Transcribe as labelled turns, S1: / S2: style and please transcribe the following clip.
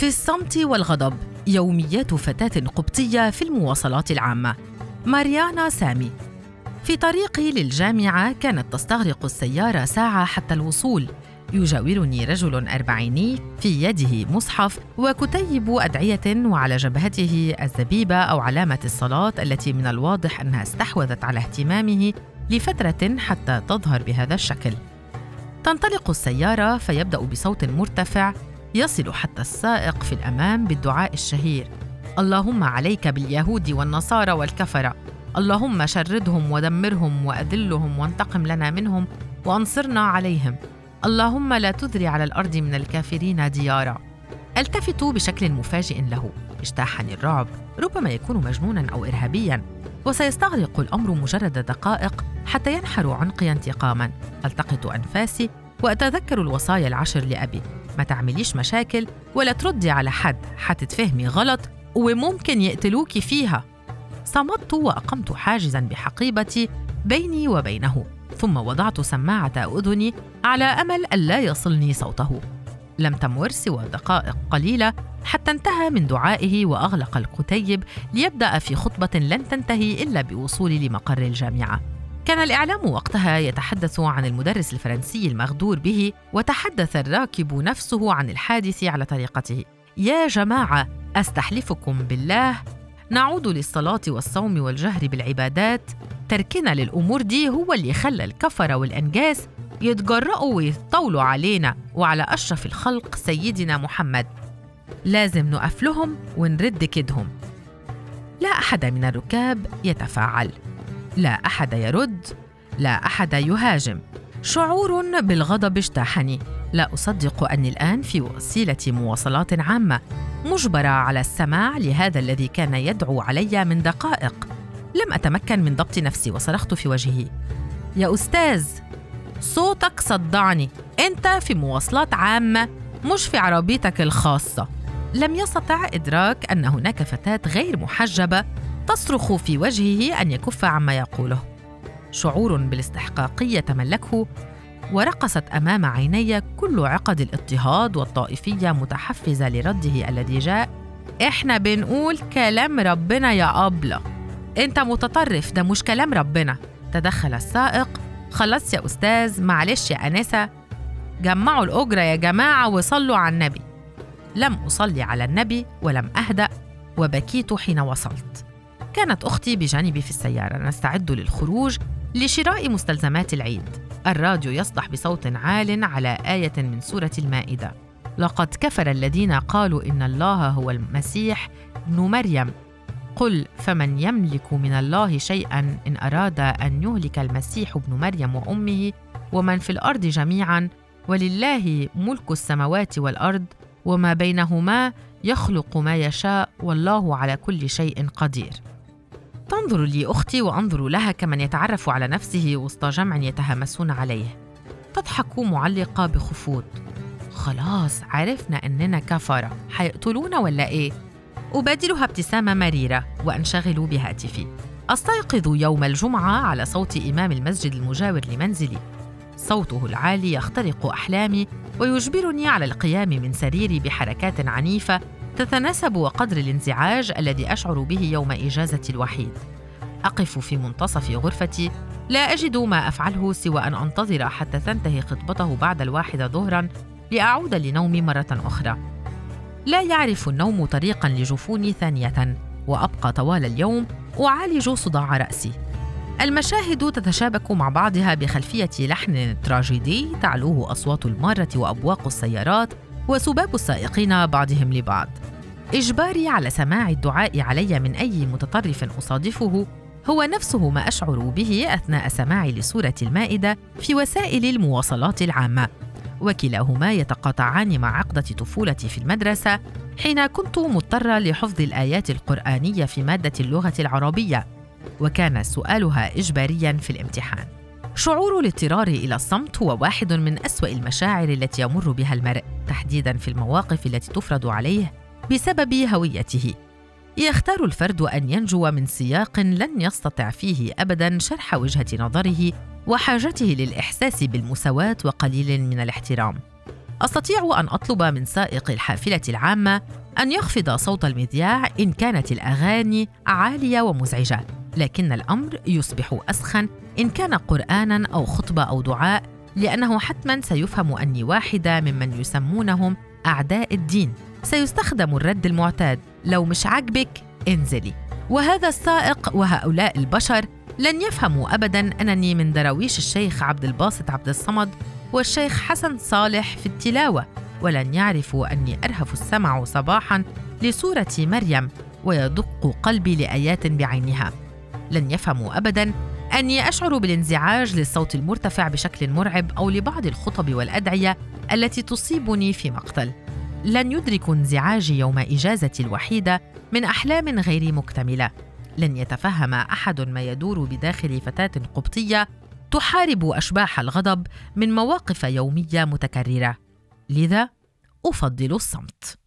S1: في الصمت والغضب يوميات فتاة قبطية في المواصلات العامة. ماريانا سامي. في طريقي للجامعة كانت تستغرق السيارة ساعة حتى الوصول. يجاورني رجل أربعيني في يده مصحف وكتيب أدعية وعلى جبهته الزبيبة أو علامة الصلاة التي من الواضح أنها استحوذت على اهتمامه لفترة حتى تظهر بهذا الشكل. تنطلق السيارة فيبدأ بصوت مرتفع يصل حتى السائق في الأمام بالدعاء الشهير: اللهم عليك باليهود والنصارى والكفرة، اللهم شردهم ودمرهم وأذلهم وانتقم لنا منهم وأنصرنا عليهم. اللهم لا تذري على الأرض من الكافرين ديارا. ألتفت بشكل مفاجئ له. اجتاحني الرعب. ربما يكون مجنونا أو إرهابيا. وسيستغرق الأمر مجرد دقائق حتى ينحر عنقي انتقاما. ألتقط أنفاسي وأتذكر الوصايا العشر لأبي. ما تعمليش مشاكل ولا تردي على حد حتتفهمي غلط وممكن يقتلوك فيها. صمت وأقمت حاجزا بحقيبتي بيني وبينه ثم وضعت سماعة أذني على أمل ألا يصلني صوته. لم تمر سوى دقائق قليلة حتى انتهى من دعائه وأغلق الكتيب ليبدأ في خطبة لن تنتهي إلا بوصولي لمقر الجامعة. كان الإعلام وقتها يتحدث عن المدرس الفرنسي المغدور به وتحدث الراكب نفسه عن الحادث على طريقته. يا جماعة أستحلفكم بالله. نعود للصلاة والصوم والجهر بالعبادات. تركنا للأمور دي هو اللي خلى الكفرة والأنجاس يتجرأوا ويطولوا علينا وعلى أشرف الخلق سيدنا محمد. لازم نقف لهم ونرد كدهم لا أحد من الركاب يتفاعل. لا أحد يرد لا أحد يهاجم. شعور بالغضب اجتاحني. لا أصدق أني الآن في وسيلة مواصلات عامة مجبرة على السماع لهذا الذي كان يدعو علي من دقائق. لم أتمكن من ضبط نفسي وصرخت في وجهه. يا أستاذ صوتك صدعني. أنت في مواصلات عامة مش في عربيتك الخاصة. لم يستطع إدراك أن هناك فتاة غير محجبة تصرخ في وجهه أن يكف عما يقوله. شعور بالاستحقاقية تملكه ورقصت أمام عيني كل عقد الاضطهاد والطائفية متحفزة لرده الذي جاء إحنا بنقول كلام ربنا يا أبلة. أنت متطرف ده مش كلام ربنا. تدخل السائق خلاص يا أستاذ معلش يا أنسة. جمعوا الأجرة يا جماعة وصلوا على النبي. لم أصلي على النبي ولم أهدأ وبكيت حين وصلت. كانت أختي بجانبي في السيارة. نستعد للخروج لشراء مستلزمات العيد. الراديو يصدح بصوت عال على آية من سورة المائدة. لقد كفر الذين قالوا إن الله هو المسيح ابن مريم. قل فمن يملك من الله شيئا إن أراد أن يهلك المسيح ابن مريم وأمه ومن في الأرض جميعا ولله ملك السماوات والأرض وما بينهما يخلق ما يشاء والله على كل شيء قدير. تنظر لي أختي وأنظر لها كمن يتعرف على نفسه وسط جمع يتهامسون عليه. تضحك معلقة بخفوض. خلاص عرفنا إننا كفرة. حيقتلونا ولا إيه؟ أبادلها ابتسامة مريرة وأنشغل بهاتفي. أستيقظ يوم الجمعة على صوت إمام المسجد المجاور لمنزلي. صوته العالي يخترق أحلامي ويجبرني على القيام من سريري بحركات عنيفة تتناسب وقدر الانزعاج الذي أشعر به يوم إجازتي الوحيد. أقف في منتصف غرفتي لا أجد ما أفعله سوى أن أنتظر حتى تنتهي خطبته بعد الواحدة ظهرا لأعود لنومي مرة أخرى. لا يعرف النوم طريقا لجفوني ثانية وأبقى طوال اليوم أعالج صداع رأسي. المشاهد تتشابك مع بعضها بخلفية لحن تراجيدي تعلوه أصوات المارة وأبواق السيارات وسباب السائقين بعضهم لبعض. إجباري على سماع الدعاء علي من أي متطرف أصادفه هو نفسه ما أشعر به أثناء سماعي لسوره المائدة في وسائل المواصلات العامة. وكلاهما يتقاطعان مع عقدة طفولتي في المدرسة حين كنت مضطرة لحفظ الآيات القرآنية في مادة اللغة العربية وكان سؤالها إجباريا في الامتحان. شعور الاضطرار إلى الصمت هو واحد من أسوأ المشاعر التي يمر بها المرء تحديدا في المواقف التي تفرض عليه بسبب هويته. يختار الفرد أن ينجو من سياق لن يستطع فيه ابدا شرح وجهة نظره وحاجته للإحساس بالمساواة وقليل من الاحترام. أستطيع أن أطلب من سائق الحافلة العامة أن يخفض صوت المذياع إن كانت الأغاني عالية ومزعجة لكن الأمر يصبح أسخن إن كان قرانا أو خطبة أو دعاء لأنه حتما سيفهم أني واحدة ممن يسمونهم أعداء الدين. سيستخدم الرد المعتاد. لو مش عاجبك انزلي. وهذا السائق وهؤلاء البشر لن يفهموا ابدا أنني من دراويش الشيخ عبد الباسط عبد الصمد والشيخ حسن صالح في التلاوة. ولن يعرفوا أني أرهف السمع صباحا لسوره مريم ويدق قلبي لآيات بعينها. لن يفهموا ابدا أني أشعر بالانزعاج للصوت المرتفع بشكل مرعب أو لبعض الخطب والأدعية التي تصيبني في مقتل. لن يدركوا انزعاجي يوم اجازتي الوحيدة من أحلام غير مكتملة. لن يتفهم أحد ما يدور بداخل فتاة قبطية تحارب أشباح الغضب من مواقف يومية متكررة. لذا أفضل الصمت.